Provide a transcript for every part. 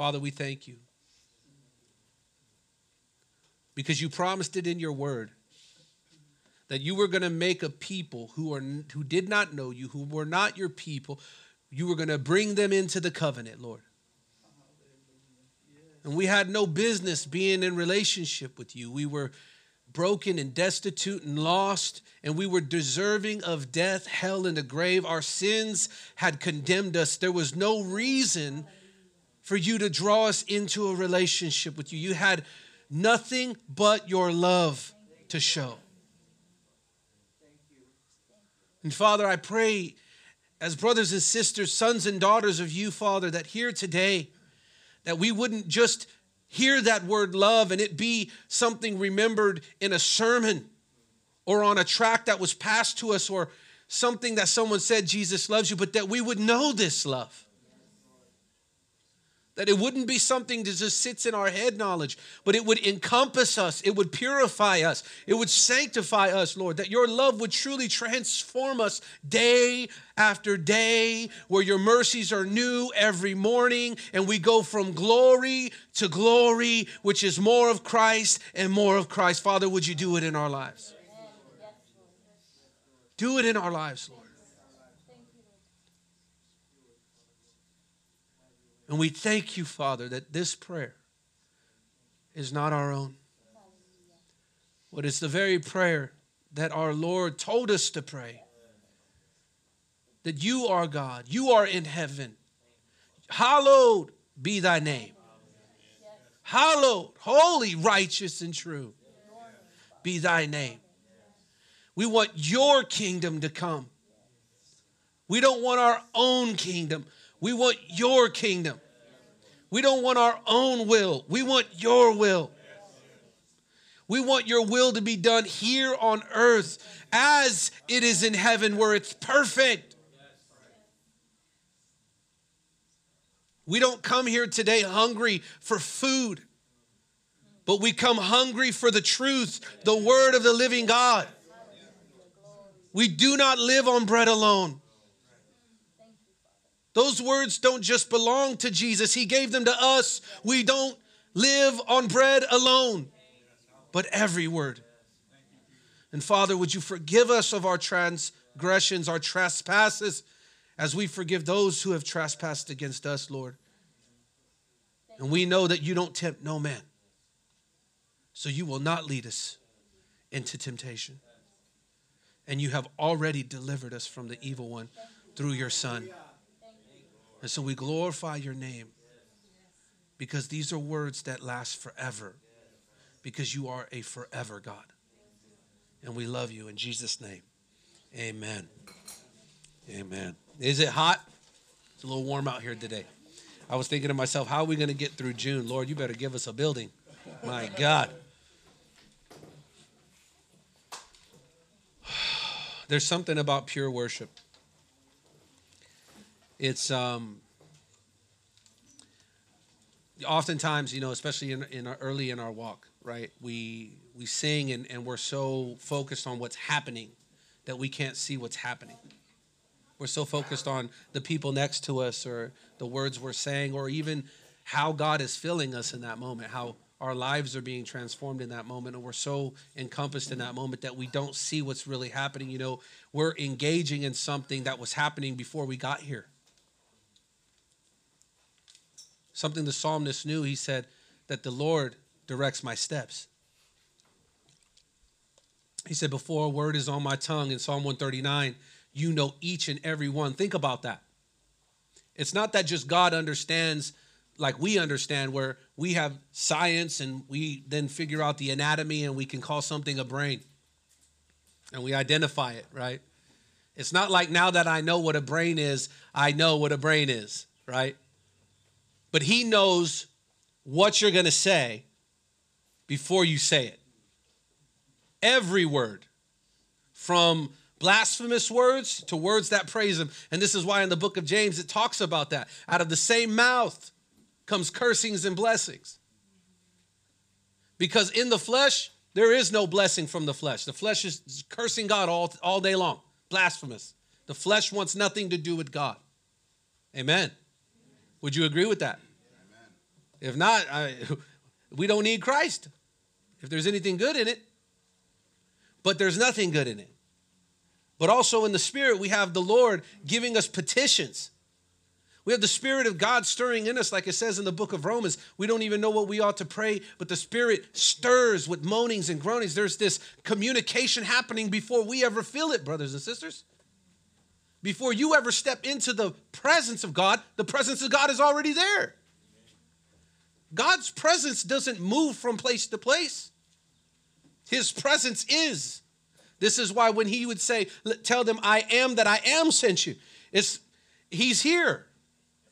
Father, we thank you. Because you promised it in your word that you were going to make a people who are who did not know you, who were not your people, you were going to bring them into the covenant, Lord. And we had no business being in relationship with you. We were broken and destitute and lost, and we were deserving of death, hell, and the grave. Our sins had condemned us. There was no reason for you to draw us into a relationship with you. You had nothing but your love to show. And Father, I pray as brothers and sisters, sons and daughters of you, Father, that here today, that we wouldn't just hear that word love and it be something remembered in a sermon or on a track that was passed to us or something that someone said, Jesus loves you, but that we would know this love. That it wouldn't be something that just sits in our head knowledge, but it would encompass us, it would purify us, it would sanctify us, Lord. That your love would truly transform us day after day, where your mercies are new every morning, and we go from glory to glory, which is more of Christ and more of Christ. Father, would you do it in our lives? Do it in our lives, Lord. And we thank you, Father, that this prayer is not our own, but it's the very prayer that our Lord told us to pray. That you are God, you are in heaven. Hallowed be thy name. Hallowed, holy, righteous, and true be thy name. We want your kingdom to come. We don't want our own kingdom. We want your kingdom. We don't want our own will. We want your will. We want your will to be done here on earth as it is in heaven where it's perfect. We don't come here today hungry for food, but we come hungry for the truth, the word of the living God. We do not live on bread alone. Those words don't just belong to Jesus, He gave them to us. We don't live on bread alone, but every word. And Father, would you forgive us of our transgressions, our trespasses, as we forgive those who have trespassed against us, Lord. And we know that you don't tempt no man. So you will not lead us into temptation. And you have already delivered us from the evil one through your Son. And so we glorify your name because these are words that last forever because you are a forever God. And we love you in Jesus' name. Amen. Amen. Is it hot? It's a little warm out here today. I was thinking to myself, how are we going to get through June? Lord, you better give us a building. My God. There's something about pure worship it's um, oftentimes you know especially in, in our, early in our walk right? We we sing and, and we're so focused on what's happening that we can't see what's happening. We're so focused on the people next to us or the words we're saying or even how god is filling us in that moment how our lives are being transformed in that moment and we're so encompassed in that moment that we don't see what's really happening. You know we're engaging in something that was happening before we got here Something the psalmist knew, he said, that the Lord directs my steps. He said, Before a word is on my tongue in Psalm 139, you know each and every one. Think about that. It's not that just God understands like we understand, where we have science and we then figure out the anatomy and we can call something a brain and we identify it, right? It's not like now that I know what a brain is, I know what a brain is, right? But he knows what you're going to say before you say it. Every word, from blasphemous words to words that praise him. And this is why in the book of James it talks about that. Out of the same mouth comes cursings and blessings. Because in the flesh, there is no blessing from the flesh. The flesh is cursing God all, all day long, blasphemous. The flesh wants nothing to do with God. Amen. Would you agree with that? If not, I, we don't need Christ. If there's anything good in it, but there's nothing good in it. But also in the Spirit, we have the Lord giving us petitions. We have the Spirit of God stirring in us, like it says in the book of Romans. We don't even know what we ought to pray, but the Spirit stirs with moanings and groanings. There's this communication happening before we ever feel it, brothers and sisters. Before you ever step into the presence of God, the presence of God is already there. God's presence doesn't move from place to place, His presence is. This is why when He would say, Tell them, I am that I am sent you, it's He's here.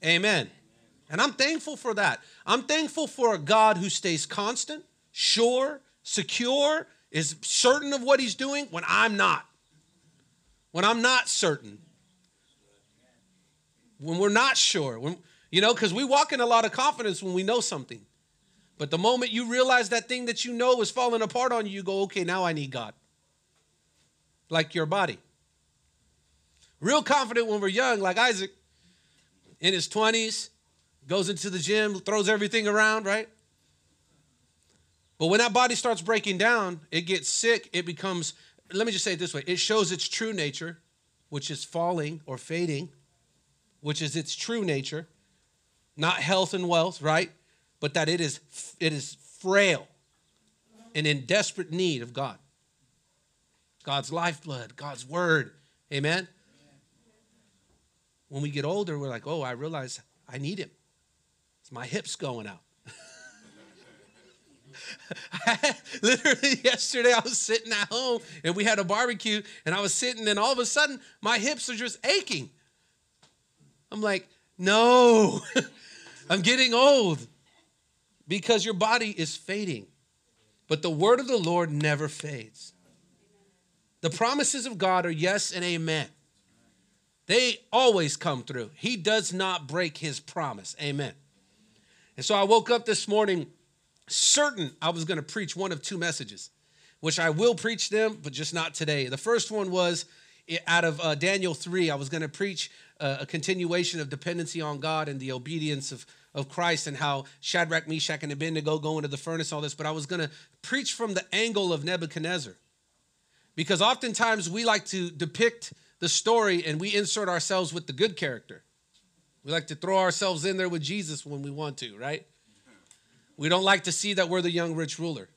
Amen. And I'm thankful for that. I'm thankful for a God who stays constant, sure, secure, is certain of what He's doing when I'm not. When I'm not certain. When we're not sure. When, you know, because we walk in a lot of confidence when we know something. But the moment you realize that thing that you know is falling apart on you, you go, okay, now I need God. Like your body. Real confident when we're young, like Isaac in his 20s, goes into the gym, throws everything around, right? But when that body starts breaking down, it gets sick, it becomes, let me just say it this way it shows its true nature, which is falling or fading, which is its true nature not health and wealth, right? But that it is it is frail and in desperate need of God. God's lifeblood, God's word. Amen. When we get older, we're like, "Oh, I realize I need him." It's my hips going out. Literally yesterday, I was sitting at home and we had a barbecue, and I was sitting, and all of a sudden, my hips are just aching. I'm like, no, I'm getting old because your body is fading. But the word of the Lord never fades. The promises of God are yes and amen. They always come through. He does not break his promise. Amen. And so I woke up this morning certain I was going to preach one of two messages, which I will preach them, but just not today. The first one was out of uh, Daniel 3. I was going to preach Uh, a continuation of dependency on God and the obedience of of Christ and how Shadrach, Meshach, and Abednego go into the furnace, all this, but I was going to preach from the angle of Nebuchadnezzar. Because oftentimes we like to depict the story and we insert ourselves with the good character. We like to throw ourselves in there with Jesus when we want to, right? We don't like to see that we're the young rich ruler.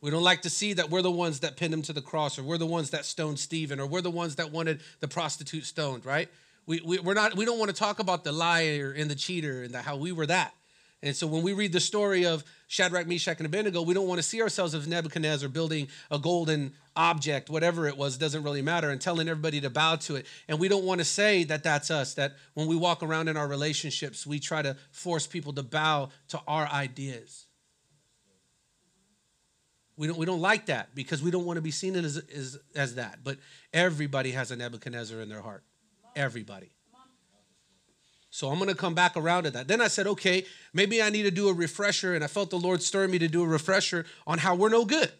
We don't like to see that we're the ones that pinned him to the cross, or we're the ones that stoned Stephen, or we're the ones that wanted the prostitute stoned, right? We, we, we're not, we don't want to talk about the liar and the cheater and the, how we were that. And so when we read the story of Shadrach, Meshach, and Abednego, we don't want to see ourselves as Nebuchadnezzar building a golden object, whatever it was, doesn't really matter, and telling everybody to bow to it. And we don't want to say that that's us, that when we walk around in our relationships, we try to force people to bow to our ideas. We don't, we don't like that because we don't want to be seen as, as, as that. But everybody has a Nebuchadnezzar in their heart everybody. So I'm going to come back around to that. Then I said, okay, maybe I need to do a refresher. And I felt the Lord stir me to do a refresher on how we're no good.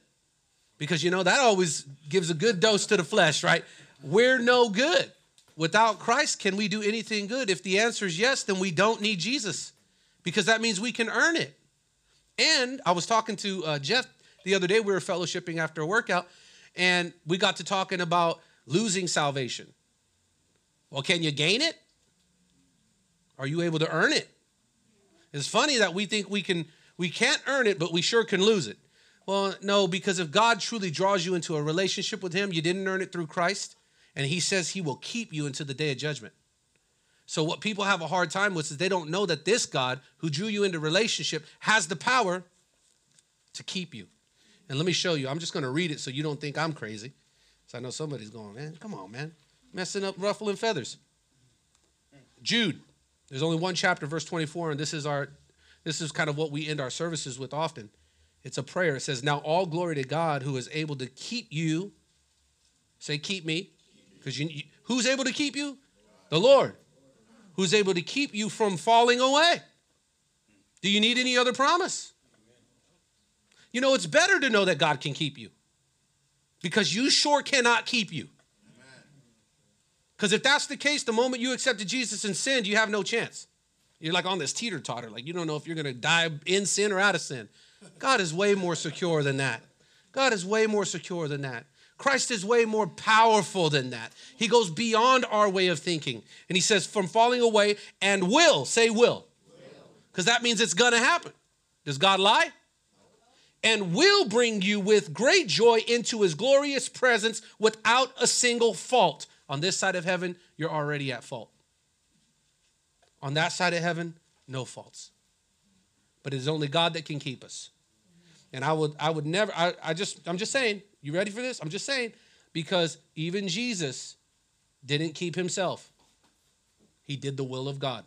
Because, you know, that always gives a good dose to the flesh, right? We're no good. Without Christ, can we do anything good? If the answer is yes, then we don't need Jesus because that means we can earn it. And I was talking to uh, Jeff the other day, we were fellowshipping after a workout, and we got to talking about losing salvation. Well, can you gain it? Are you able to earn it? It's funny that we think we can we can't earn it, but we sure can lose it. Well, no, because if God truly draws you into a relationship with him, you didn't earn it through Christ, and he says he will keep you until the day of judgment. So what people have a hard time with is they don't know that this God who drew you into relationship has the power to keep you. And let me show you. I'm just going to read it so you don't think I'm crazy. So I know somebody's going, man, come on, man messing up ruffling feathers. Jude. There's only one chapter, verse 24, and this is our this is kind of what we end our services with often. It's a prayer. It says, Now all glory to God who is able to keep you. Say, keep me. Because you, you, who's able to keep you? The Lord. Who's able to keep you from falling away. Do you need any other promise? You know, it's better to know that God can keep you because you sure cannot keep you. Because if that's the case, the moment you accepted Jesus and sinned, you have no chance. You're like on this teeter totter, like you don't know if you're going to die in sin or out of sin. God is way more secure than that. God is way more secure than that. Christ is way more powerful than that. He goes beyond our way of thinking. And he says, from falling away and will, say will. Because that means it's going to happen. Does God lie? And will bring you with great joy into his glorious presence without a single fault. On this side of heaven, you're already at fault. On that side of heaven, no faults. But it is only God that can keep us. And I would I would never I, I just I'm just saying, you ready for this? I'm just saying, because even Jesus didn't keep himself. He did the will of God.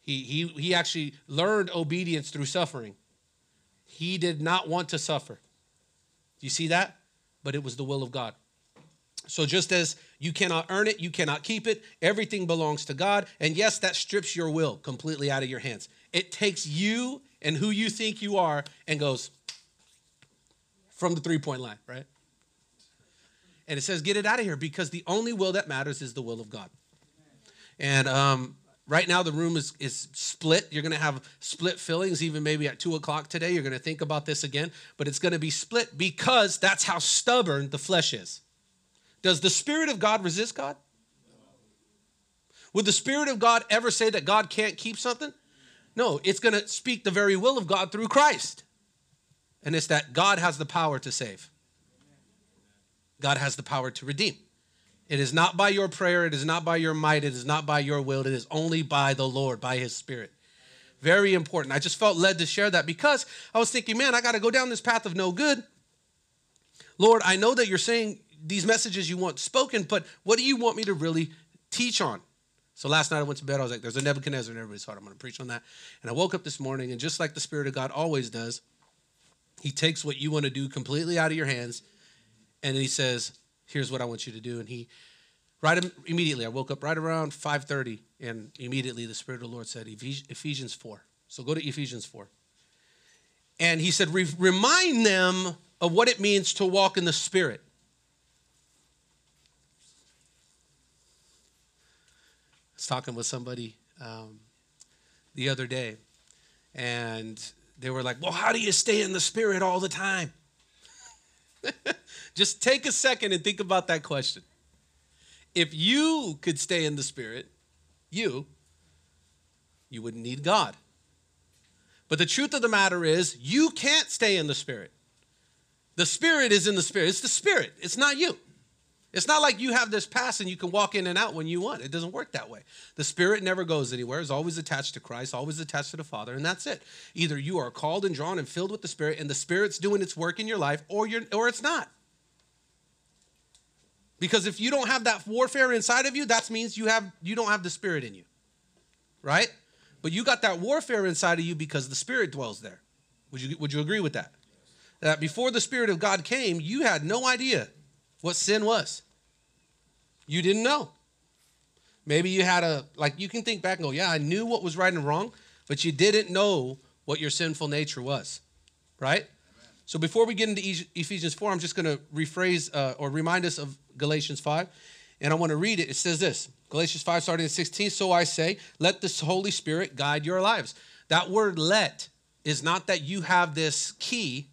He, he, he actually learned obedience through suffering. He did not want to suffer. Do you see that? But it was the will of God. So just as you cannot earn it, you cannot keep it, everything belongs to God. And yes, that strips your will completely out of your hands. It takes you and who you think you are and goes from the three point line, right? And it says, get it out of here because the only will that matters is the will of God. And um, right now, the room is, is split. You're going to have split fillings, even maybe at two o'clock today. You're going to think about this again, but it's going to be split because that's how stubborn the flesh is. Does the Spirit of God resist God? Would the Spirit of God ever say that God can't keep something? No, it's going to speak the very will of God through Christ. And it's that God has the power to save, God has the power to redeem. It is not by your prayer, it is not by your might, it is not by your will, it is only by the Lord, by His Spirit. Very important. I just felt led to share that because I was thinking, man, I got to go down this path of no good. Lord, I know that you're saying these messages you want spoken, but what do you want me to really teach on? So last night I went to bed, I was like, there's a Nebuchadnezzar in everybody's heart. I'm going to preach on that. And I woke up this morning, and just like the Spirit of God always does, He takes what you want to do completely out of your hands, and He says, here's what I want you to do. And He, right immediately, I woke up right around 5.30, and immediately the Spirit of the Lord said, Ephesians 4. So go to Ephesians 4. And He said, remind them of what it means to walk in the Spirit. Was talking with somebody um, the other day, and they were like, Well, how do you stay in the spirit all the time? Just take a second and think about that question. If you could stay in the spirit, you, you wouldn't need God. But the truth of the matter is, you can't stay in the spirit. The spirit is in the spirit. It's the spirit, it's not you. It's not like you have this pass and you can walk in and out when you want. It doesn't work that way. The Spirit never goes anywhere, it's always attached to Christ, always attached to the Father, and that's it. Either you are called and drawn and filled with the Spirit, and the Spirit's doing its work in your life, or you're or it's not. Because if you don't have that warfare inside of you, that means you have you don't have the Spirit in you. Right? But you got that warfare inside of you because the Spirit dwells there. Would you would you agree with that? That before the Spirit of God came, you had no idea what sin was. You didn't know. Maybe you had a, like, you can think back and go, yeah, I knew what was right and wrong, but you didn't know what your sinful nature was, right? So before we get into Ephesians 4, I'm just going to rephrase uh, or remind us of Galatians 5. And I want to read it. It says this Galatians 5, starting at 16. So I say, let the Holy Spirit guide your lives. That word let is not that you have this key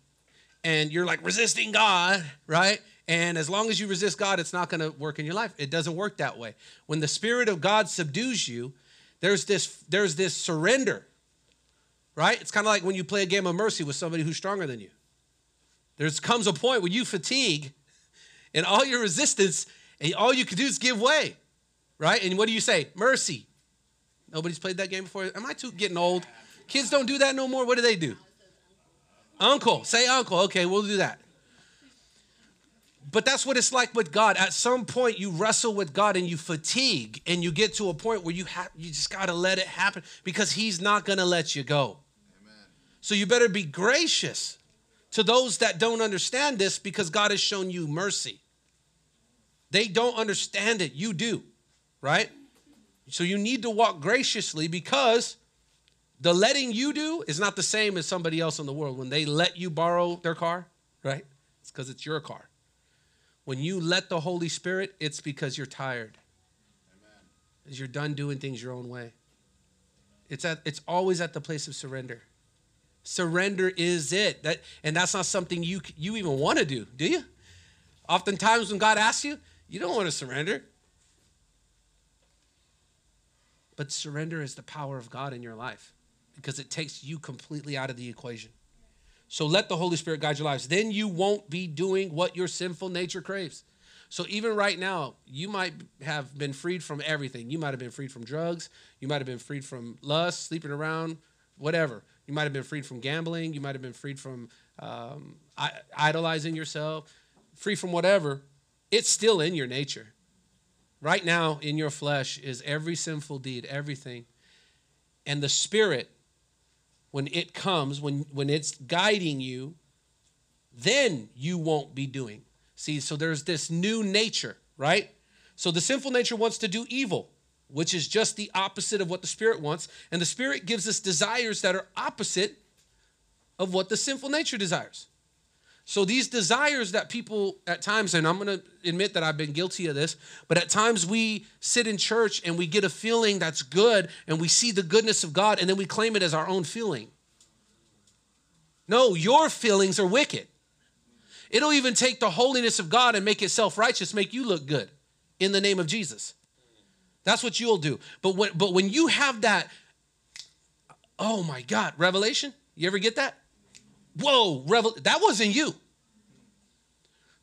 and you're like resisting God, right? And as long as you resist God, it's not going to work in your life. It doesn't work that way. When the Spirit of God subdues you, there's this, there's this surrender, right? It's kind of like when you play a game of mercy with somebody who's stronger than you. There comes a point where you fatigue and all your resistance, and all you can do is give way, right? And what do you say? Mercy. Nobody's played that game before. Am I too getting old? Kids don't do that no more. What do they do? Uncle. Say uncle. Okay, we'll do that. But that's what it's like with God. At some point, you wrestle with God and you fatigue, and you get to a point where you have you just got to let it happen because He's not going to let you go. Amen. So you better be gracious to those that don't understand this because God has shown you mercy. They don't understand it. You do, right? So you need to walk graciously because the letting you do is not the same as somebody else in the world when they let you borrow their car, right? It's because it's your car. When you let the Holy Spirit, it's because you're tired. As you're done doing things your own way. It's at it's always at the place of surrender. Surrender is it. That and that's not something you you even want to do, do you? Oftentimes when God asks you, you don't want to surrender. But surrender is the power of God in your life because it takes you completely out of the equation. So let the Holy Spirit guide your lives. Then you won't be doing what your sinful nature craves. So even right now, you might have been freed from everything. You might have been freed from drugs. You might have been freed from lust, sleeping around, whatever. You might have been freed from gambling. You might have been freed from um, idolizing yourself, free from whatever. It's still in your nature. Right now, in your flesh, is every sinful deed, everything. And the Spirit when it comes, when, when it's guiding you, then you won't be doing. See, so there's this new nature, right? So the sinful nature wants to do evil, which is just the opposite of what the Spirit wants. And the Spirit gives us desires that are opposite of what the sinful nature desires. So these desires that people at times, and I'm going to admit that I've been guilty of this, but at times we sit in church and we get a feeling that's good and we see the goodness of God and then we claim it as our own feeling. No, your feelings are wicked. It'll even take the holiness of God and make it self-righteous, make you look good in the name of Jesus. That's what you'll do. But when, but when you have that, oh my God, revelation, you ever get that? Whoa, revel- that wasn't you.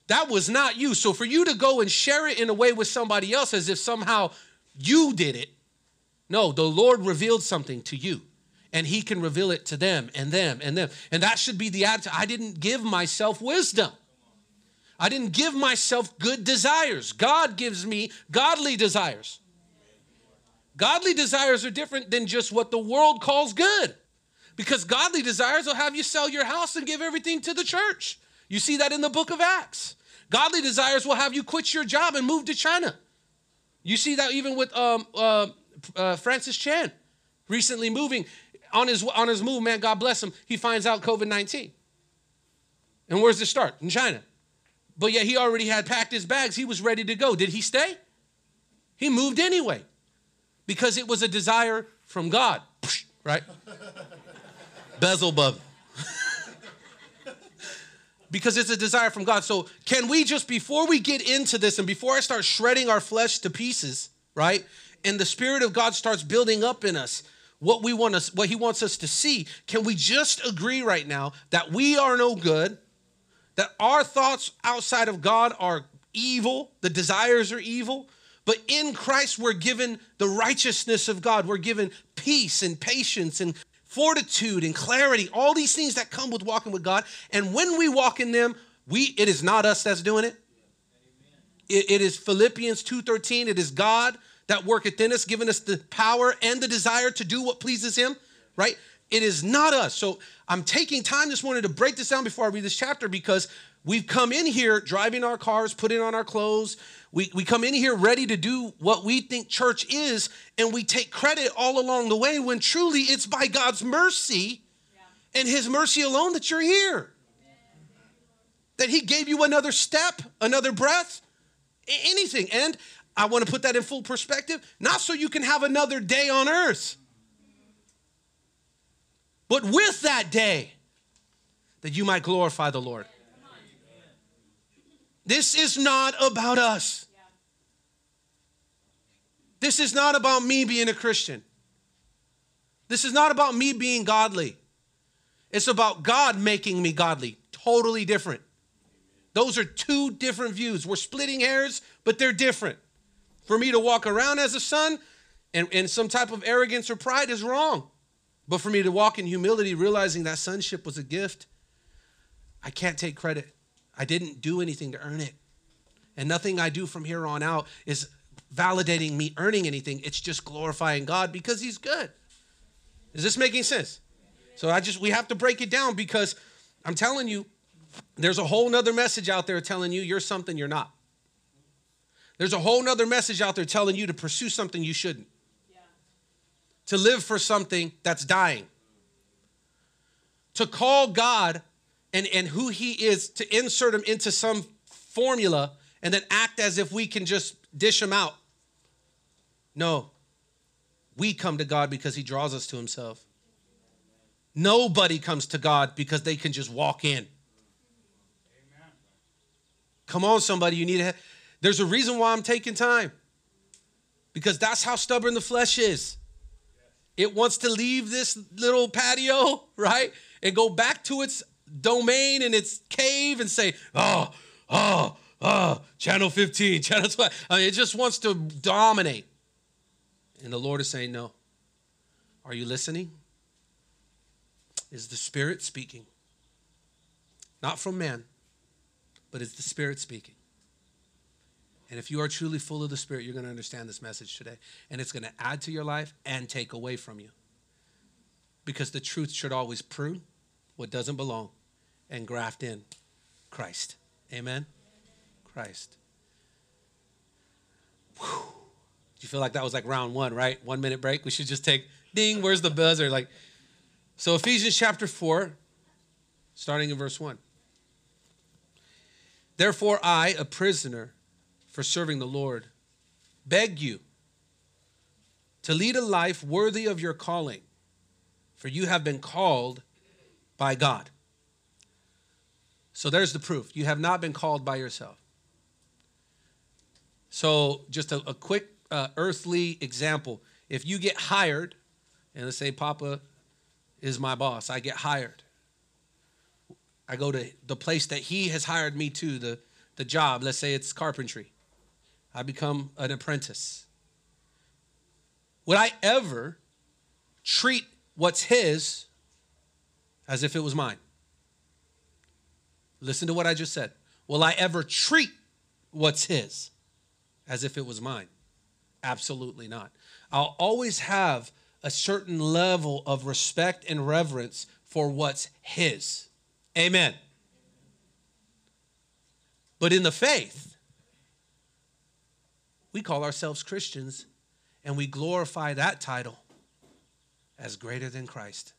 That was not you. So for you to go and share it in a way with somebody else as if somehow you did it, no, the Lord revealed something to you and he can reveal it to them and them and them. And that should be the attitude. I didn't give myself wisdom. I didn't give myself good desires. God gives me godly desires. Godly desires are different than just what the world calls good. Because godly desires will have you sell your house and give everything to the church. You see that in the book of Acts. Godly desires will have you quit your job and move to China. You see that even with um, uh, uh, Francis Chan recently moving on his on his move. Man, God bless him. He finds out COVID nineteen. And where's the start? In China. But yet he already had packed his bags. He was ready to go. Did he stay? He moved anyway because it was a desire from God, right? Beelzebub. because it's a desire from God. So, can we just, before we get into this and before I start shredding our flesh to pieces, right? And the Spirit of God starts building up in us what we want us, what He wants us to see, can we just agree right now that we are no good, that our thoughts outside of God are evil, the desires are evil, but in Christ we're given the righteousness of God. We're given peace and patience and fortitude and clarity, all these things that come with walking with God. And when we walk in them, we it is not us that's doing it. It, it is Philippians 2:13. It is God that worketh in us, giving us the power and the desire to do what pleases him, right? It is not us. So I'm taking time this morning to break this down before I read this chapter because we've come in here driving our cars, putting on our clothes, we, we come in here ready to do what we think church is, and we take credit all along the way when truly it's by God's mercy yeah. and His mercy alone that you're here. That He gave you another step, another breath, anything. And I want to put that in full perspective, not so you can have another day on earth, but with that day, that you might glorify the Lord. This is not about us. This is not about me being a Christian. This is not about me being godly. It's about God making me godly. Totally different. Those are two different views. We're splitting hairs, but they're different. For me to walk around as a son and, and some type of arrogance or pride is wrong. But for me to walk in humility, realizing that sonship was a gift, I can't take credit. I didn't do anything to earn it. And nothing I do from here on out is validating me earning anything. It's just glorifying God because He's good. Is this making sense? So I just, we have to break it down because I'm telling you, there's a whole nother message out there telling you you're something you're not. There's a whole nother message out there telling you to pursue something you shouldn't, yeah. to live for something that's dying, to call God and, and who He is, to insert Him into some formula and then act as if we can just dish Him out. No. We come to God because he draws us to himself. Nobody comes to God because they can just walk in. Come on, somebody, you need to. There's a reason why I'm taking time. Because that's how stubborn the flesh is. It wants to leave this little patio, right? And go back to its domain and its cave and say, oh, oh, oh, channel 15, channel 12. I uh, mean, it just wants to dominate. And the Lord is saying, no. Are you listening? Is the Spirit speaking? Not from man, but it's the Spirit speaking. And if you are truly full of the Spirit, you're going to understand this message today. And it's going to add to your life and take away from you. Because the truth should always prune what doesn't belong and graft in Christ. Amen? Christ. Whew. Do you feel like that was like round one, right? One minute break. We should just take ding, where's the buzzer? Like, so Ephesians chapter 4, starting in verse 1. Therefore, I, a prisoner for serving the Lord, beg you to lead a life worthy of your calling, for you have been called by God. So there's the proof. You have not been called by yourself. So, just a, a quick uh, earthly example. If you get hired, and let's say Papa is my boss, I get hired. I go to the place that he has hired me to, the, the job, let's say it's carpentry. I become an apprentice. Would I ever treat what's his as if it was mine? Listen to what I just said. Will I ever treat what's his as if it was mine? Absolutely not. I'll always have a certain level of respect and reverence for what's his. Amen. But in the faith, we call ourselves Christians and we glorify that title as greater than Christ.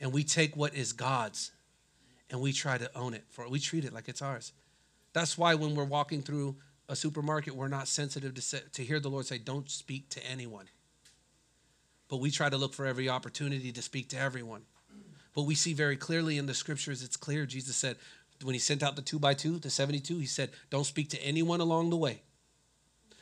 And we take what is God's and we try to own it for we treat it like it's ours. That's why when we're walking through a supermarket, we're not sensitive to, to hear the Lord say, Don't speak to anyone. But we try to look for every opportunity to speak to everyone. But we see very clearly in the scriptures, it's clear. Jesus said, when he sent out the two by two, the 72, he said, Don't speak to anyone along the way.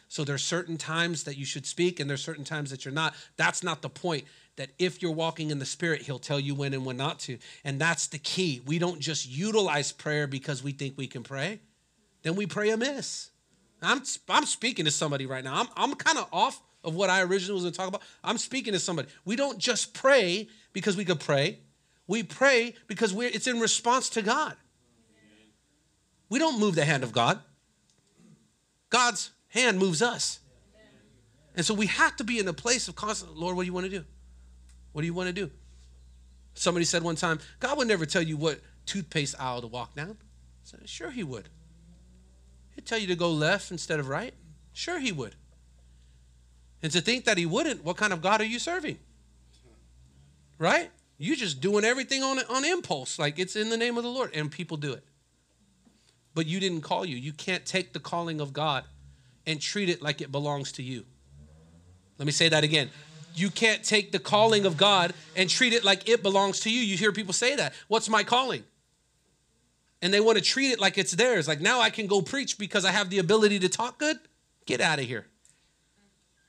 So there's certain times that you should speak, and there's certain times that you're not. That's not the point. That if you're walking in the Spirit, He'll tell you when and when not to. And that's the key. We don't just utilize prayer because we think we can pray, then we pray amiss. I'm, I'm speaking to somebody right now. I'm, I'm kind of off of what I originally was going to talk about. I'm speaking to somebody. We don't just pray because we could pray. We pray because we're, it's in response to God. We don't move the hand of God. God's hand moves us. And so we have to be in a place of constant, Lord, what do you want to do? What do you want to do? Somebody said one time, God would never tell you what toothpaste aisle to walk down. I said, sure he would. He'd tell you to go left instead of right. Sure, he would. And to think that he wouldn't, what kind of God are you serving? Right? You're just doing everything on on impulse, like it's in the name of the Lord, and people do it. But you didn't call you. You can't take the calling of God and treat it like it belongs to you. Let me say that again. You can't take the calling of God and treat it like it belongs to you. You hear people say that. What's my calling? and they want to treat it like it's theirs. Like now I can go preach because I have the ability to talk good. Get out of here.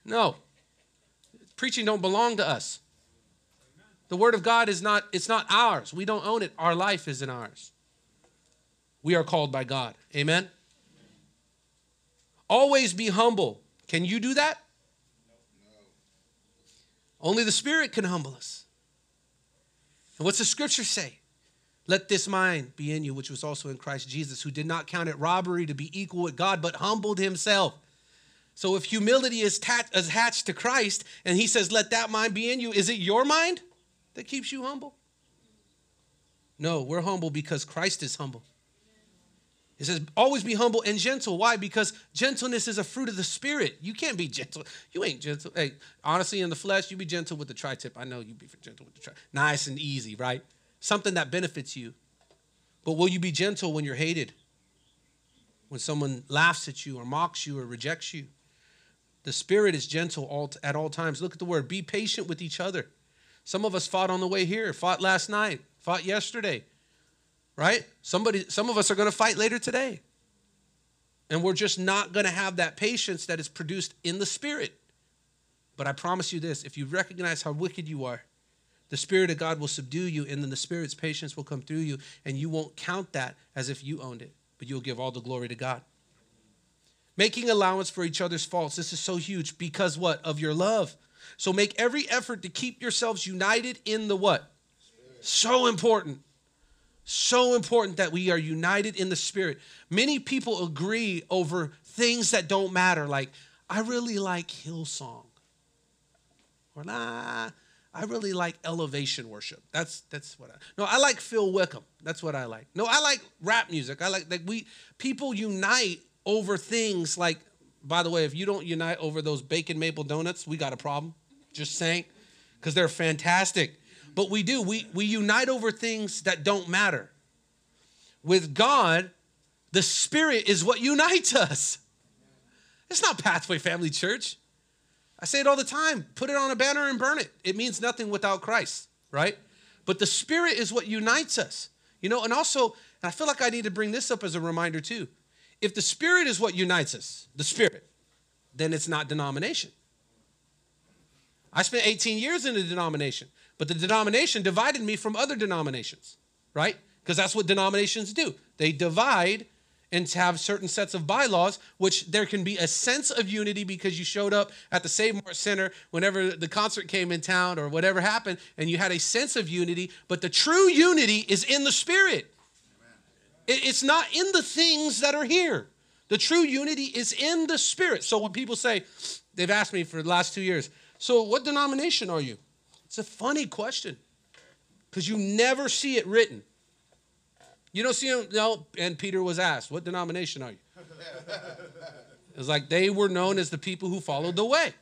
No. Preaching don't belong to us. The word of God is not it's not ours. We don't own it. Our life isn't ours. We are called by God. Amen. Always be humble. Can you do that? No. Only the Spirit can humble us. And what's the scripture say? Let this mind be in you, which was also in Christ Jesus, who did not count it robbery to be equal with God, but humbled himself. So if humility is attached to Christ and he says, let that mind be in you, is it your mind that keeps you humble? No, we're humble because Christ is humble. He says, always be humble and gentle. Why? Because gentleness is a fruit of the Spirit. You can't be gentle. You ain't gentle. Hey, honestly, in the flesh, you be gentle with the tri tip. I know you be gentle with the tri. Nice and easy, right? something that benefits you. But will you be gentle when you're hated? When someone laughs at you or mocks you or rejects you? The Spirit is gentle all, at all times. Look at the word be patient with each other. Some of us fought on the way here, fought last night, fought yesterday, right? Somebody, some of us are going to fight later today. And we're just not going to have that patience that is produced in the Spirit. But I promise you this if you recognize how wicked you are, the Spirit of God will subdue you, and then the Spirit's patience will come through you, and you won't count that as if you owned it, but you'll give all the glory to God. Making allowance for each other's faults. This is so huge because what? Of your love. So make every effort to keep yourselves united in the what? Spirit. So important. So important that we are united in the Spirit. Many people agree over things that don't matter, like, I really like Hillsong. Or, nah, I really like elevation worship. That's that's what I no. I like Phil Wickham. That's what I like. No, I like rap music. I like that we people unite over things like, by the way, if you don't unite over those bacon maple donuts, we got a problem. Just saying, because they're fantastic. But we do. We, we unite over things that don't matter. With God, the Spirit is what unites us. It's not Pathway Family Church. I say it all the time put it on a banner and burn it. It means nothing without Christ, right? But the Spirit is what unites us. You know, and also, and I feel like I need to bring this up as a reminder too. If the Spirit is what unites us, the Spirit, then it's not denomination. I spent 18 years in a denomination, but the denomination divided me from other denominations, right? Because that's what denominations do. They divide and have certain sets of bylaws, which there can be a sense of unity because you showed up at the Save Mart Center whenever the concert came in town or whatever happened, and you had a sense of unity. But the true unity is in the Spirit. It's not in the things that are here. The true unity is in the Spirit. So when people say, they've asked me for the last two years, so what denomination are you? It's a funny question because you never see it written. You don't see him, no, and Peter was asked, What denomination are you? It's like they were known as the people who followed the way.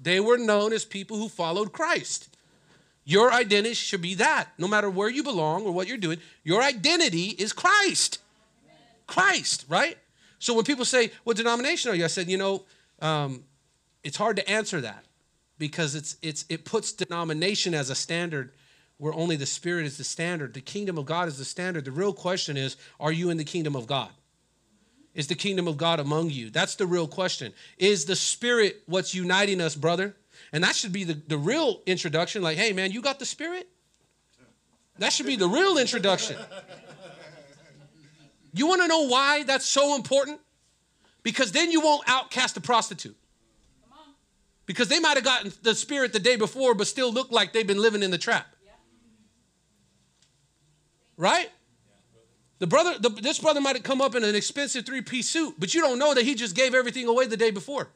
They were known as people who followed Christ. Your identity should be that. No matter where you belong or what you're doing, your identity is Christ. Christ, right? So when people say, What denomination are you? I said, You know, um, it's hard to answer that because it's, it's, it puts denomination as a standard where only the Spirit is the standard. The kingdom of God is the standard. The real question is, Are you in the kingdom of God? Is the kingdom of God among you? That's the real question. Is the Spirit what's uniting us, brother? And that should be the, the real introduction. Like, hey, man, you got the Spirit? That should be the real introduction. You want to know why that's so important? Because then you won't outcast a prostitute. Because they might have gotten the Spirit the day before, but still look like they've been living in the trap. Right? The brother, the, this brother might have come up in an expensive three piece suit, but you don't know that he just gave everything away the day before.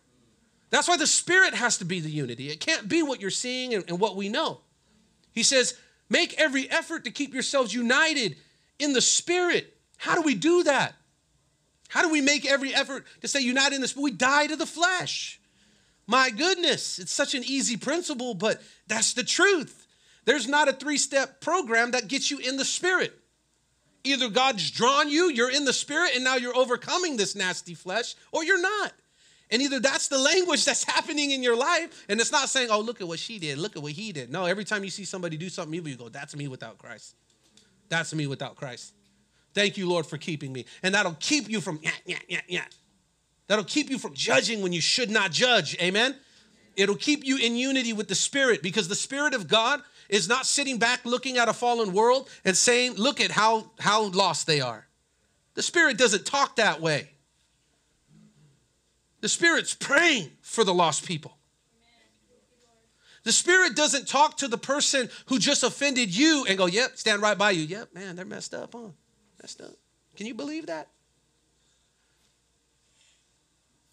That's why the Spirit has to be the unity. It can't be what you're seeing and, and what we know. He says, make every effort to keep yourselves united in the Spirit. How do we do that? How do we make every effort to stay united in the Spirit? We die to the flesh. My goodness, it's such an easy principle, but that's the truth. There's not a three step program that gets you in the Spirit. Either God's drawn you, you're in the Spirit, and now you're overcoming this nasty flesh, or you're not. And either that's the language that's happening in your life, and it's not saying, oh, look at what she did, look at what he did. No, every time you see somebody do something evil, you go, that's me without Christ. That's me without Christ. Thank you, Lord, for keeping me. And that'll keep you from, yeah, yeah, yeah, yeah. That'll keep you from judging when you should not judge. Amen? It'll keep you in unity with the Spirit because the Spirit of God is not sitting back looking at a fallen world and saying, look at how, how lost they are. The Spirit doesn't talk that way. The Spirit's praying for the lost people. The Spirit doesn't talk to the person who just offended you and go, yep, stand right by you. Yep, man, they're messed up, huh? Messed up. Can you believe that?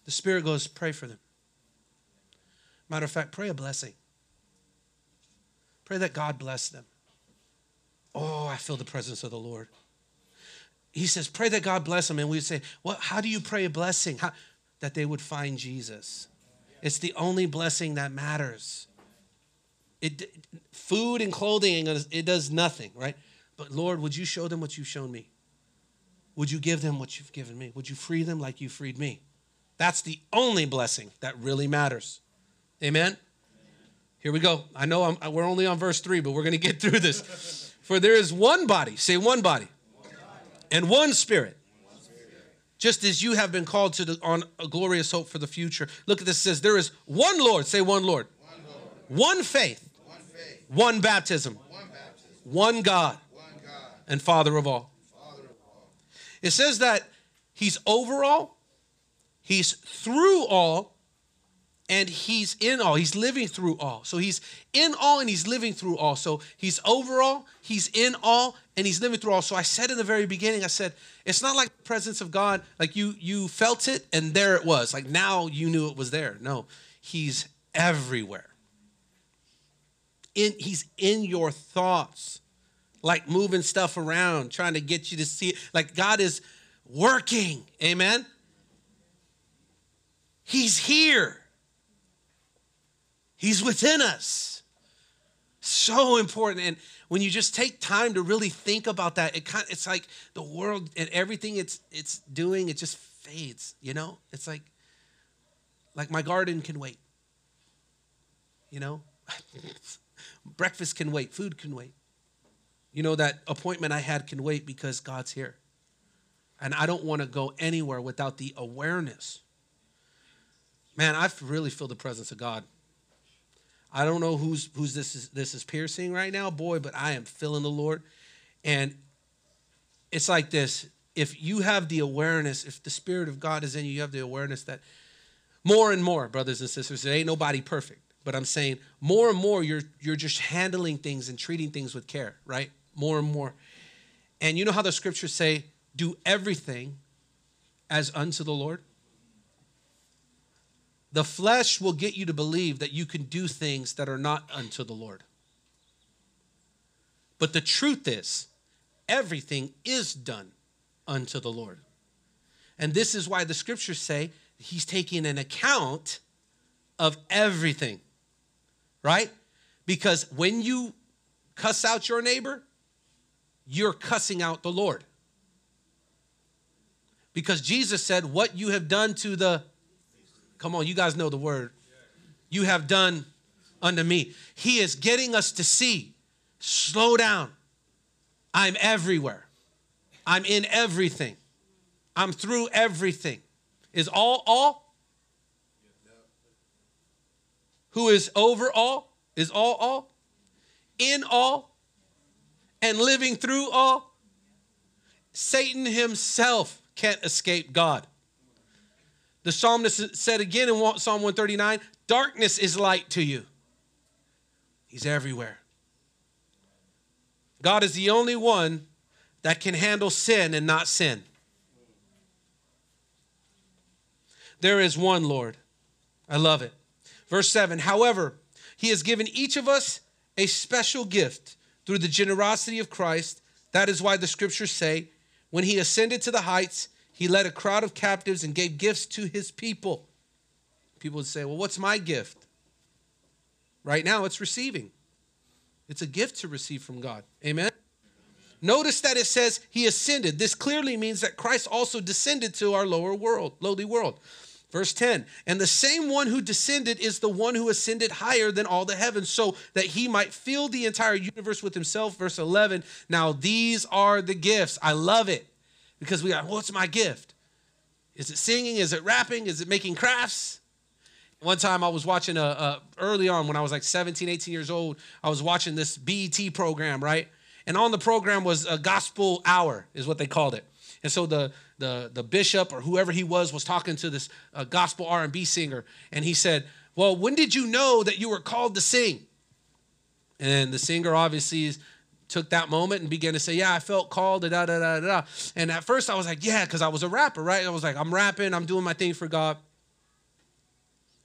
The Spirit goes, pray for them. Matter of fact, pray a blessing. Pray that God bless them. Oh, I feel the presence of the Lord. He says, pray that God bless them. And we say, well, how do you pray a blessing? How, that they would find Jesus. It's the only blessing that matters. It, food and clothing, it does nothing, right? But Lord, would you show them what you've shown me? Would you give them what you've given me? Would you free them like you freed me? That's the only blessing that really matters. Amen? Here we go. I know I'm, we're only on verse 3, but we're going to get through this. For there is one body, say one body, and one spirit. Just as you have been called to the, on a glorious hope for the future. Look at this. Says there is one Lord. Say one Lord. One, Lord. one, faith, one faith. One baptism. One, baptism. one God. God. And Father of all. Father of all. It says that He's over all, He's through all, and he's in all. He's living through all. So he's in all and he's living through all. So he's over all, he's in all, and he's living through all. So I said in the very beginning, I said, it's not like the presence of God, like you you felt it and there it was. Like now you knew it was there. No, he's everywhere. In he's in your thoughts, like moving stuff around, trying to get you to see it. Like God is working. Amen. He's here. He's within us. So important. And when you just take time to really think about that, it kind it's like the world and everything it's it's doing, it just fades, you know? It's like like my garden can wait. You know? Breakfast can wait, food can wait. You know that appointment I had can wait because God's here. And I don't want to go anywhere without the awareness. Man, I really feel the presence of God I don't know who's who's this is this is piercing right now, boy, but I am feeling the Lord. And it's like this. If you have the awareness, if the Spirit of God is in you, you have the awareness that more and more, brothers and sisters, there ain't nobody perfect. But I'm saying more and more you're you're just handling things and treating things with care, right? More and more. And you know how the scriptures say, do everything as unto the Lord? The flesh will get you to believe that you can do things that are not unto the Lord. But the truth is, everything is done unto the Lord. And this is why the scriptures say he's taking an account of everything, right? Because when you cuss out your neighbor, you're cussing out the Lord. Because Jesus said, What you have done to the Come on, you guys know the word. You have done unto me. He is getting us to see. Slow down. I'm everywhere. I'm in everything. I'm through everything. Is all all? Who is over all? Is all all? In all? And living through all? Satan himself can't escape God. The psalmist said again in Psalm 139 darkness is light to you. He's everywhere. God is the only one that can handle sin and not sin. There is one Lord. I love it. Verse 7 However, he has given each of us a special gift through the generosity of Christ. That is why the scriptures say, when he ascended to the heights, he led a crowd of captives and gave gifts to his people. People would say, Well, what's my gift? Right now, it's receiving. It's a gift to receive from God. Amen? Notice that it says he ascended. This clearly means that Christ also descended to our lower world, lowly world. Verse 10 And the same one who descended is the one who ascended higher than all the heavens, so that he might fill the entire universe with himself. Verse 11 Now these are the gifts. I love it because we are, what's my gift? Is it singing? Is it rapping? Is it making crafts? One time I was watching a, a, early on when I was like 17, 18 years old, I was watching this BET program, right? And on the program was a gospel hour, is what they called it. And so the the the bishop or whoever he was was talking to this uh, gospel R&B singer, and he said, "Well, when did you know that you were called to sing?" And the singer obviously is took that moment and began to say, Yeah, I felt called, da da da da da. And at first I was like, Yeah, because I was a rapper, right? I was like, I'm rapping, I'm doing my thing for God.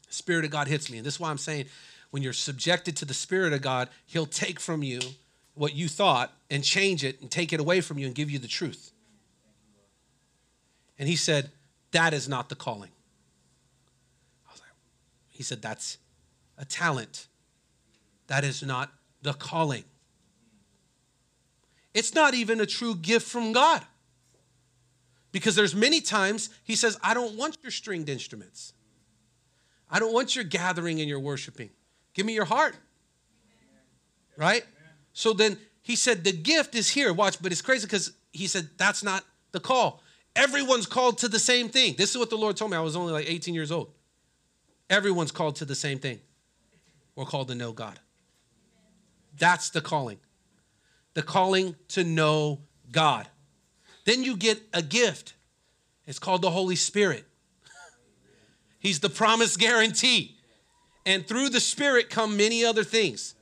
Spirit of God hits me. And this is why I'm saying when you're subjected to the Spirit of God, He'll take from you what you thought and change it and take it away from you and give you the truth. And he said, That is not the calling. I was like, He said, That's a talent. That is not the calling. It's not even a true gift from God. Because there's many times he says, I don't want your stringed instruments. I don't want your gathering and your worshiping. Give me your heart. Right? So then he said, the gift is here. Watch, but it's crazy because he said, that's not the call. Everyone's called to the same thing. This is what the Lord told me. I was only like 18 years old. Everyone's called to the same thing. We're called to know God. That's the calling. The calling to know God. Then you get a gift. It's called the Holy Spirit. He's the promise guarantee. And through the Spirit come many other things.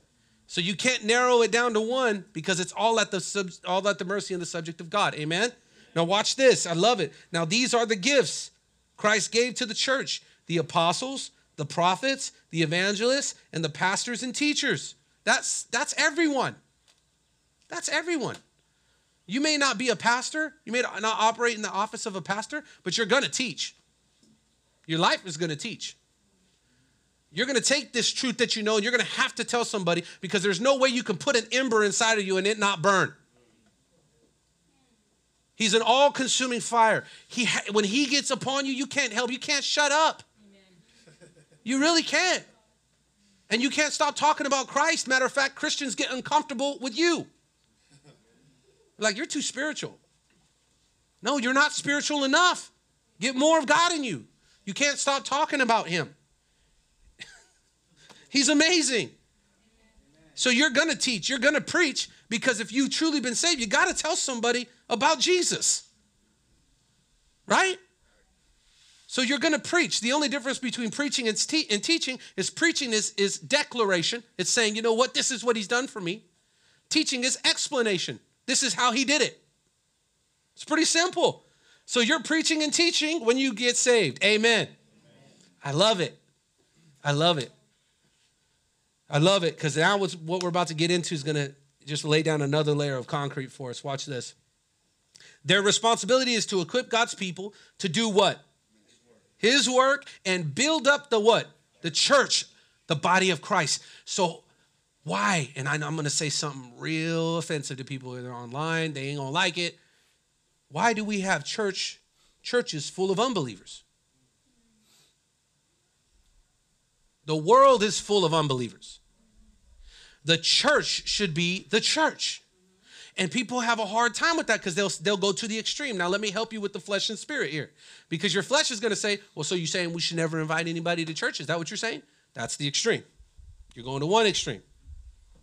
So you can't narrow it down to one because it's all at the sub, all at the mercy and the subject of God. Amen. Now watch this. I love it. Now these are the gifts Christ gave to the church: the apostles, the prophets, the evangelists, and the pastors and teachers. That's that's everyone. That's everyone. You may not be a pastor, you may not operate in the office of a pastor, but you're going to teach. Your life is going to teach. You're going to take this truth that you know and you're going to have to tell somebody because there's no way you can put an ember inside of you and it not burn. He's an all consuming fire. He, when he gets upon you, you can't help. You can't shut up. Amen. You really can't. And you can't stop talking about Christ. Matter of fact, Christians get uncomfortable with you. Like, you're too spiritual. No, you're not spiritual enough. Get more of God in you. You can't stop talking about Him. He's amazing. So you're going to teach, you're going to preach because if you've truly been saved, you got to tell somebody about Jesus. Right? So you're going to preach. The only difference between preaching and, te- and teaching is preaching is, is declaration. It's saying, you know what, this is what he's done for me. Teaching is explanation. This is how he did it. It's pretty simple. So you're preaching and teaching when you get saved. Amen. Amen. I love it. I love it. I love it because now what we're about to get into is going to just lay down another layer of concrete for us. Watch this. Their responsibility is to equip God's people to do what? His work and build up the what? The church, the body of Christ. So why? And I am going to say something real offensive to people that are online. They ain't going to like it. Why do we have church churches full of unbelievers? The world is full of unbelievers. The church should be the church. And people have a hard time with that because they'll, they'll go to the extreme. Now, let me help you with the flesh and spirit here. Because your flesh is going to say, well, so you're saying we should never invite anybody to church? Is that what you're saying? That's the extreme. You're going to one extreme.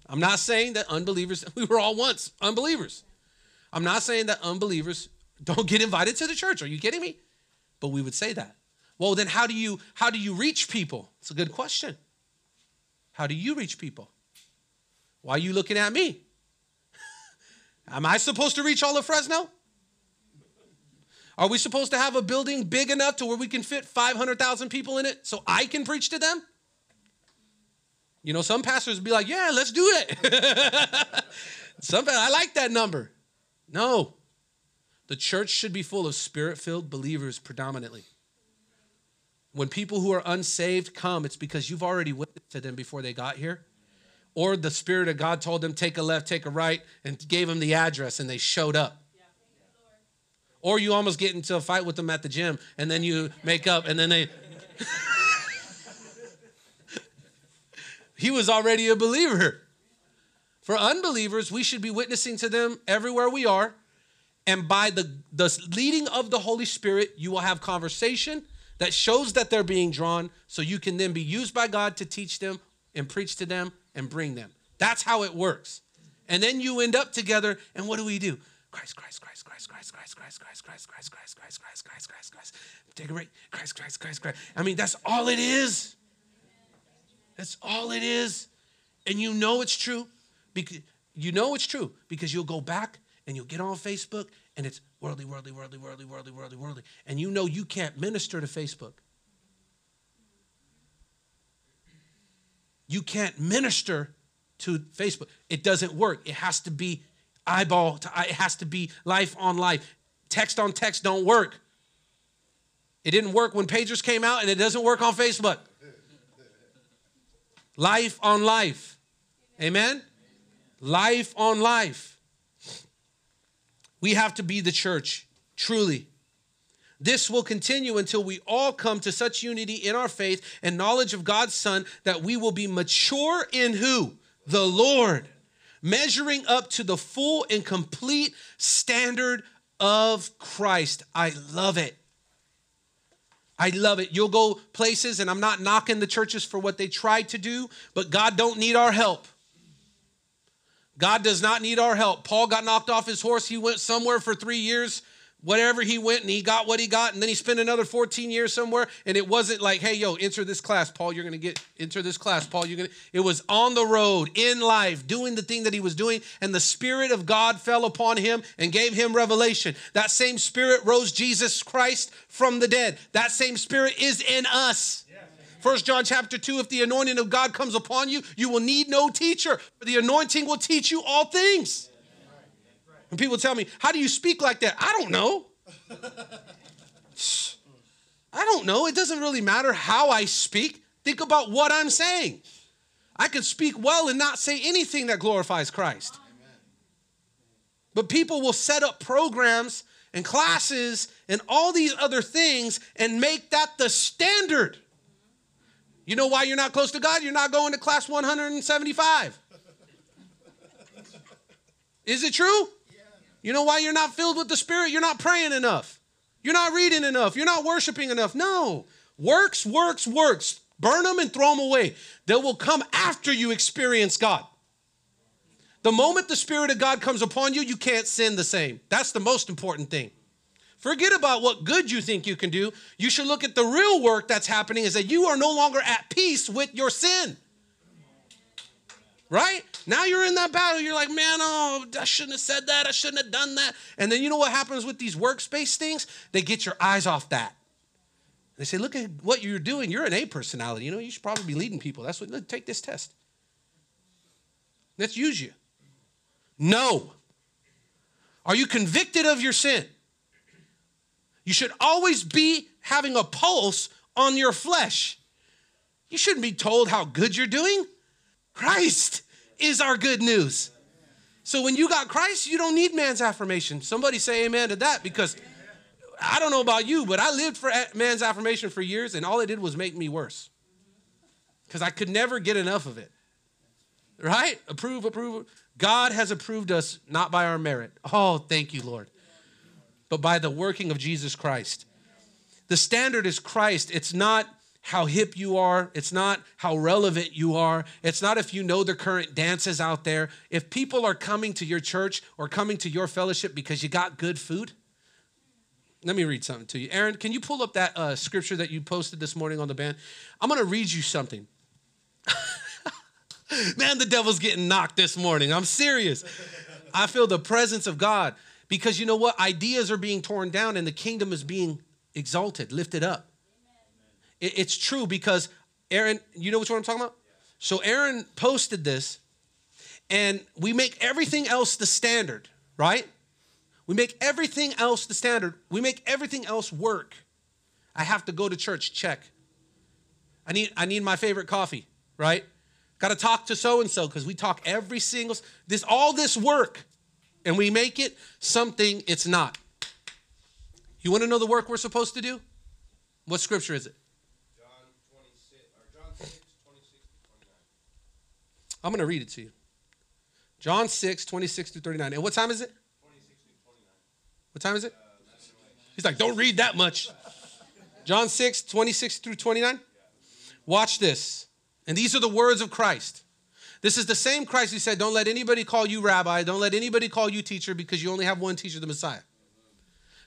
I'm not saying that unbelievers, we were all once unbelievers. I'm not saying that unbelievers don't get invited to the church. Are you kidding me? But we would say that. Well, then how do you how do you reach people? It's a good question. How do you reach people? Why are you looking at me? Am I supposed to reach all of Fresno? Are we supposed to have a building big enough to where we can fit 500,000 people in it so I can preach to them? You know, some pastors be like, yeah, let's do it. some, I like that number. No. The church should be full of spirit filled believers predominantly. When people who are unsaved come, it's because you've already witnessed to them before they got here or the Spirit of God told them, take a left, take a right, and gave them the address and they showed up. Or you almost get into a fight with them at the gym and then you make up and then they. he was already a believer. For unbelievers, we should be witnessing to them everywhere we are. And by the, the leading of the Holy Spirit, you will have conversation that shows that they're being drawn so you can then be used by God to teach them and preach to them and bring them. That's how it works. And then you end up together, and what do we do? Christ, Christ, Christ, Christ, Christ, Christ, Christ, Christ, Christ, Christ, Christ, Christ, Christ, Christ, Christ, Christ. Take a break. Christ, Christ, Christ, Christ. I mean, that's all it is. That's all it is. And you know it's true because you know it's true because you'll go back and you'll get on Facebook and it's worldly, worldly, worldly, worldly, worldly, worldly, worldly. And you know you can't minister to Facebook. You can't minister to Facebook. It doesn't work. It has to be eyeball to eye. It has to be life on life. Text on text don't work. It didn't work when pagers came out, and it doesn't work on Facebook. Life on life. Amen? Life on life. We have to be the church, truly. This will continue until we all come to such unity in our faith and knowledge of God's Son that we will be mature in who? The Lord, measuring up to the full and complete standard of Christ. I love it. I love it. You'll go places and I'm not knocking the churches for what they tried to do, but God don't need our help. God does not need our help. Paul got knocked off his horse. He went somewhere for 3 years whatever he went and he got what he got and then he spent another 14 years somewhere and it wasn't like hey yo enter this class paul you're gonna get enter this class paul you're gonna it was on the road in life doing the thing that he was doing and the spirit of god fell upon him and gave him revelation. That same spirit rose jesus christ from the dead. That same spirit is in us. First John chapter 2 if the anointing of God comes upon you, you will need no teacher, for the anointing will teach you all things. And people tell me, How do you speak like that? I don't know. I don't know. It doesn't really matter how I speak. Think about what I'm saying. I can speak well and not say anything that glorifies Christ. But people will set up programs and classes and all these other things and make that the standard. You know why you're not close to God? You're not going to class 175. Is it true? You know why you're not filled with the Spirit? You're not praying enough. You're not reading enough. You're not worshiping enough. No. Works, works, works. Burn them and throw them away. They will come after you experience God. The moment the Spirit of God comes upon you, you can't sin the same. That's the most important thing. Forget about what good you think you can do. You should look at the real work that's happening is that you are no longer at peace with your sin. Right? Now you're in that battle. You're like, man, oh, I shouldn't have said that. I shouldn't have done that. And then you know what happens with these workspace things? They get your eyes off that. They say, look at what you're doing. You're an A personality. You know, you should probably be leading people. That's what, look, take this test. Let's use you. No. Are you convicted of your sin? You should always be having a pulse on your flesh. You shouldn't be told how good you're doing. Christ is our good news. So when you got Christ, you don't need man's affirmation. Somebody say amen to that because I don't know about you, but I lived for man's affirmation for years and all it did was make me worse. Because I could never get enough of it. Right? Approve, approve. God has approved us not by our merit. Oh, thank you, Lord. But by the working of Jesus Christ. The standard is Christ. It's not how hip you are. It's not how relevant you are. It's not if you know the current dances out there. If people are coming to your church or coming to your fellowship because you got good food, let me read something to you. Aaron, can you pull up that uh, scripture that you posted this morning on the band? I'm going to read you something. Man, the devil's getting knocked this morning. I'm serious. I feel the presence of God because you know what? Ideas are being torn down and the kingdom is being exalted, lifted up. It's true because Aaron, you know which one I'm talking about? So Aaron posted this, and we make everything else the standard, right? We make everything else the standard. We make everything else work. I have to go to church, check. I need I need my favorite coffee, right? Got to talk to so and so because we talk every single this all this work and we make it something it's not. You want to know the work we're supposed to do? What scripture is it? I'm going to read it to you. John 6, 26 to 39. And what time is it? 26 to 29. What time is it? He's like, don't read that much. John 6, 26 through 29. Watch this. And these are the words of Christ. This is the same Christ who said, Don't let anybody call you rabbi, don't let anybody call you teacher because you only have one teacher, the Messiah.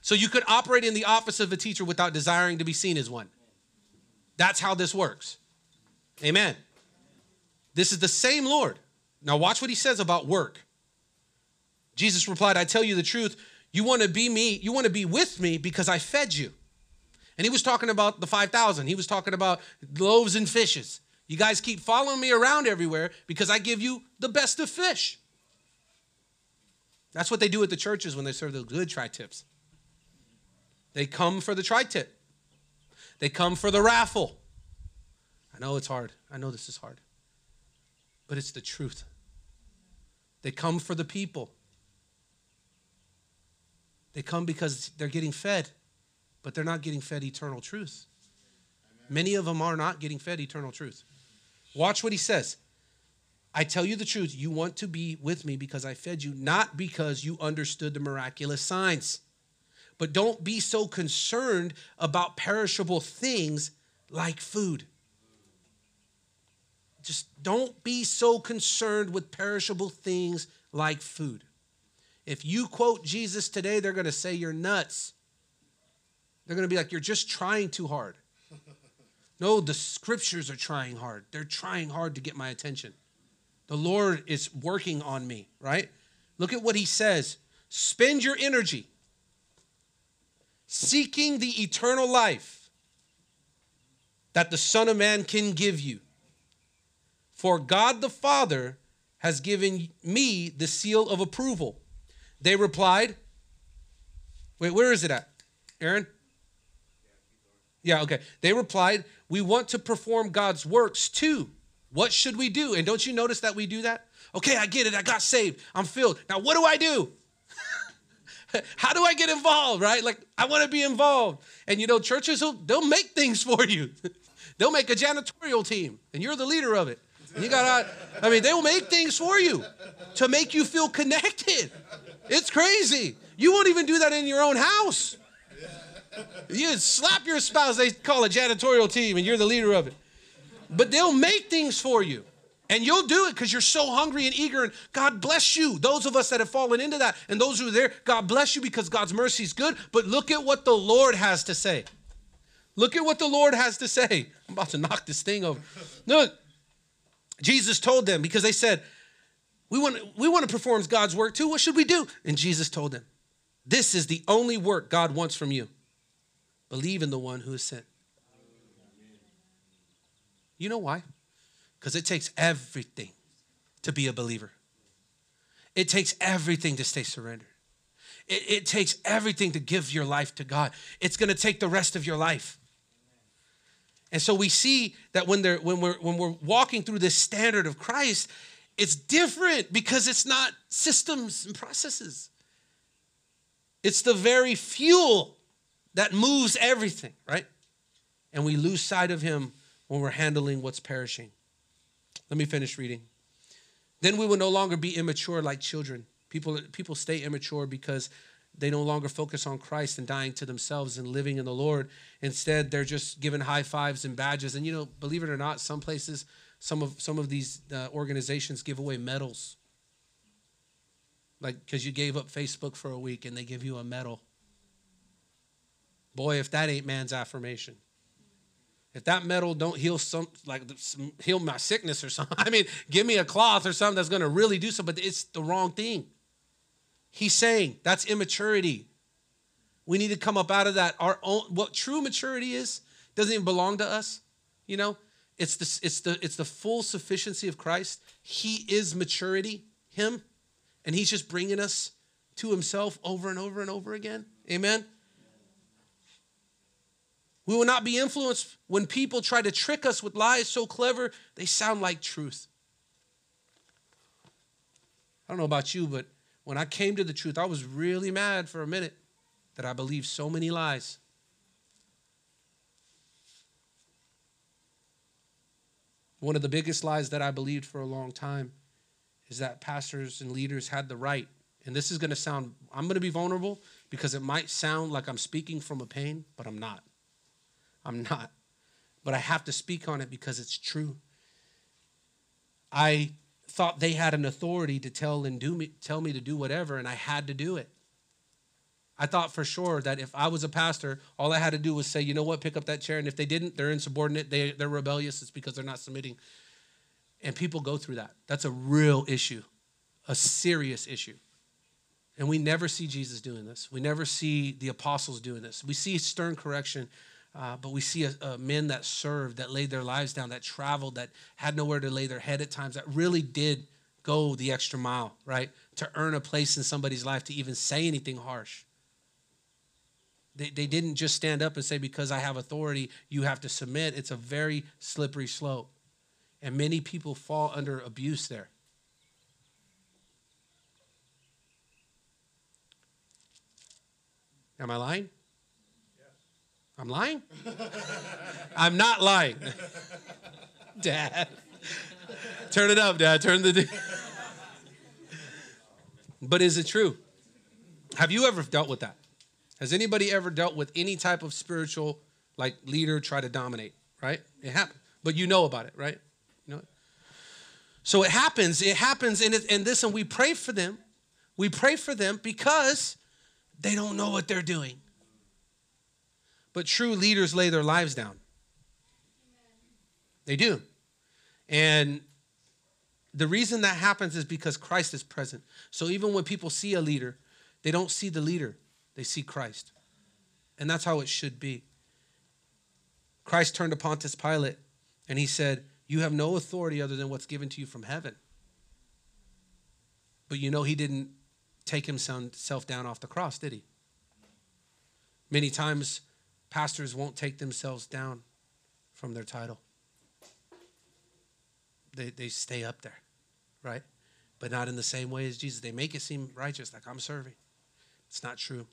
So you could operate in the office of a teacher without desiring to be seen as one. That's how this works. Amen. This is the same Lord. Now, watch what he says about work. Jesus replied, I tell you the truth. You want to be me, you want to be with me because I fed you. And he was talking about the 5,000. He was talking about loaves and fishes. You guys keep following me around everywhere because I give you the best of fish. That's what they do at the churches when they serve the good tri tips. They come for the tri tip, they come for the raffle. I know it's hard. I know this is hard but it's the truth. They come for the people. They come because they're getting fed. but they're not getting fed eternal truth. Many of them are not getting fed eternal truth. Watch what he says. I tell you the truth, you want to be with me because I fed you, not because you understood the miraculous signs. But don't be so concerned about perishable things like food. Just don't be so concerned with perishable things like food. If you quote Jesus today, they're going to say you're nuts. They're going to be like, you're just trying too hard. No, the scriptures are trying hard. They're trying hard to get my attention. The Lord is working on me, right? Look at what he says spend your energy seeking the eternal life that the Son of Man can give you. For God the Father has given me the seal of approval. They replied, Wait, where is it at? Aaron? Yeah, okay. They replied, We want to perform God's works too. What should we do? And don't you notice that we do that? Okay, I get it. I got saved. I'm filled. Now, what do I do? How do I get involved, right? Like, I want to be involved. And you know, churches, will, they'll make things for you. they'll make a janitorial team, and you're the leader of it. You got to, I mean, they will make things for you to make you feel connected. It's crazy. You won't even do that in your own house. You slap your spouse, they call a janitorial team, and you're the leader of it. But they'll make things for you. And you'll do it because you're so hungry and eager. And God bless you. Those of us that have fallen into that and those who are there, God bless you because God's mercy is good. But look at what the Lord has to say. Look at what the Lord has to say. I'm about to knock this thing over. Look, Jesus told them because they said, we want, we want to perform God's work too. What should we do? And Jesus told them, This is the only work God wants from you. Believe in the one who is sent. You know why? Because it takes everything to be a believer. It takes everything to stay surrendered. It, it takes everything to give your life to God. It's going to take the rest of your life. And so we see that when, they're, when, we're, when we're walking through this standard of Christ, it's different because it's not systems and processes. It's the very fuel that moves everything, right? And we lose sight of Him when we're handling what's perishing. Let me finish reading. Then we will no longer be immature like children. People, people stay immature because they no longer focus on Christ and dying to themselves and living in the Lord. Instead, they're just given high fives and badges. And you know, believe it or not, some places, some of some of these uh, organizations give away medals. Like because you gave up Facebook for a week and they give you a medal. Boy, if that ain't man's affirmation. If that medal don't heal some like heal my sickness or something, I mean, give me a cloth or something that's going to really do something, but it's the wrong thing. He's saying that's immaturity. We need to come up out of that. Our own what true maturity is doesn't even belong to us. You know, it's the it's the it's the full sufficiency of Christ. He is maturity, Him, and He's just bringing us to Himself over and over and over again. Amen. We will not be influenced when people try to trick us with lies so clever they sound like truth. I don't know about you, but when I came to the truth, I was really mad for a minute that I believed so many lies. One of the biggest lies that I believed for a long time is that pastors and leaders had the right, and this is going to sound, I'm going to be vulnerable because it might sound like I'm speaking from a pain, but I'm not. I'm not. But I have to speak on it because it's true. I thought they had an authority to tell and do me tell me to do whatever and I had to do it. I thought for sure that if I was a pastor, all I had to do was say, you know what, pick up that chair. And if they didn't, they're insubordinate, they, they're rebellious, it's because they're not submitting. And people go through that. That's a real issue, a serious issue. And we never see Jesus doing this. We never see the apostles doing this. We see stern correction uh, but we see a, a men that served, that laid their lives down, that traveled, that had nowhere to lay their head at times, that really did go the extra mile, right? To earn a place in somebody's life, to even say anything harsh. They, they didn't just stand up and say, because I have authority, you have to submit. It's a very slippery slope. And many people fall under abuse there. Am I lying? I'm lying? I'm not lying. Dad. Turn it up, Dad. Turn the. but is it true? Have you ever dealt with that? Has anybody ever dealt with any type of spiritual like leader try to dominate? Right? It happens. But you know about it, right? You know. So it happens. It happens, and it, and this, and we pray for them. We pray for them because they don't know what they're doing. But true leaders lay their lives down. They do. And the reason that happens is because Christ is present. So even when people see a leader, they don't see the leader, they see Christ. And that's how it should be. Christ turned to Pontius Pilate and he said, You have no authority other than what's given to you from heaven. But you know, he didn't take himself down off the cross, did he? Many times, pastors won't take themselves down from their title they, they stay up there, right? But not in the same way as Jesus. They make it seem righteous, like I'm serving. It's not true.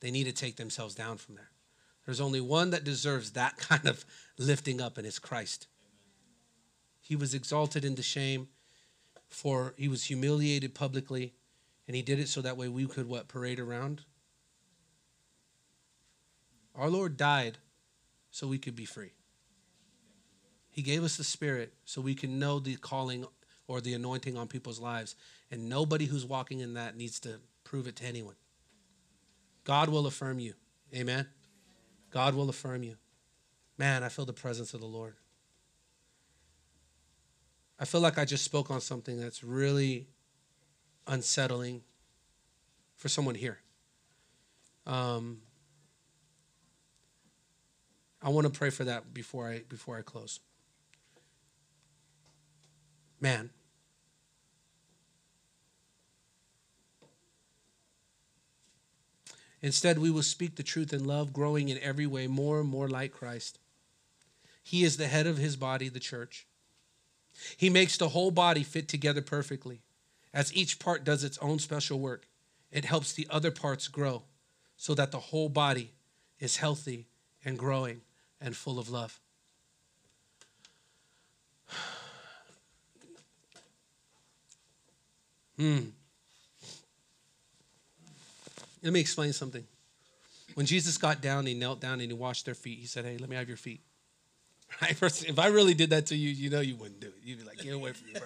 They need to take themselves down from there. There's only one that deserves that kind of lifting up, and it's Christ. He was exalted into shame, for he was humiliated publicly, and he did it so that way we could what parade around. Our Lord died so we could be free. He gave us the Spirit so we can know the calling or the anointing on people's lives. And nobody who's walking in that needs to prove it to anyone. God will affirm you. Amen. God will affirm you. Man, I feel the presence of the Lord. I feel like I just spoke on something that's really unsettling for someone here. Um, I want to pray for that before I before I close. man. Instead, we will speak the truth in love, growing in every way more and more like Christ. He is the head of his body, the church. He makes the whole body fit together perfectly. As each part does its own special work, it helps the other parts grow so that the whole body is healthy and growing and full of love. Hmm. Let me explain something. When Jesus got down, he knelt down and he washed their feet. He said, Hey, let me have your feet. Right? If I really did that to you, you know you wouldn't do it. You'd be like, Get away from me, bro.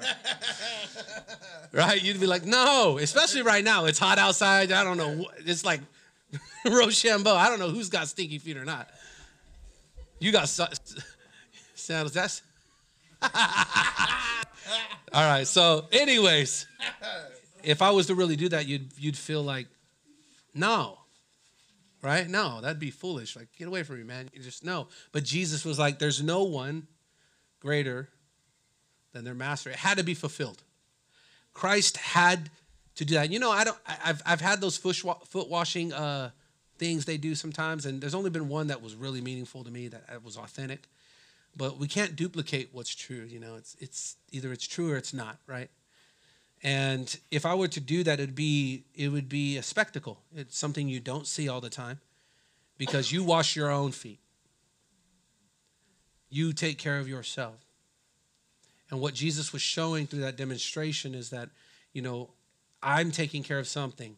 right? You'd be like, No, especially right now. It's hot outside. I don't know. It's like Rochambeau. I don't know who's got stinky feet or not. You got sandals. That's. All right. So, anyways, if I was to really do that, you'd you'd feel like, no, right? No, that'd be foolish. Like, get away from me, man. You just no. But Jesus was like, there's no one greater than their master. It had to be fulfilled. Christ had to do that. You know, I don't. I've I've had those foot washing uh, things they do sometimes, and there's only been one that was really meaningful to me that was authentic. But we can't duplicate what's true you know? It's it's either it's true or it's not right? And if i were to do that it'd be it would be a spectacle. It's something you don't see all the time because you wash your own feet. You take care of yourself. And what jesus was showing through that demonstration is that you know i'm taking care of something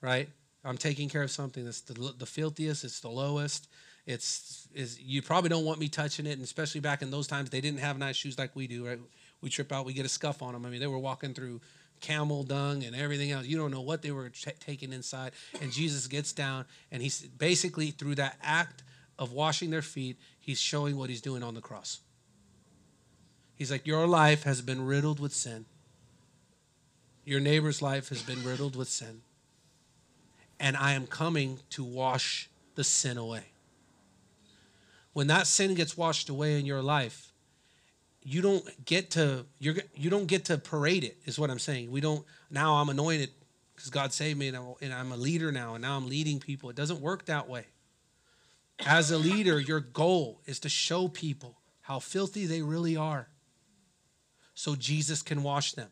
right i'm taking care of something that's the, the filthiest it's the lowest it's is you probably don't want me touching it, and especially back in those times, they didn't have nice shoes like we do. Right? We trip out, we get a scuff on them. I mean, they were walking through camel dung and everything else. You don't know what they were t- taking inside. And Jesus gets down, and he's basically through that act of washing their feet, he's showing what he's doing on the cross. He's like, Your life has been riddled with sin. Your neighbor's life has been riddled with sin. And I am coming to wash the sin away when that sin gets washed away in your life, you don't get to you're you don't get to parade it. Is what I'm saying. We don't now. I'm anointed because God saved me, and I'm a leader now, and now I'm leading people. It doesn't work that way. As a leader, your goal is to show people how filthy they really are, so Jesus can wash them.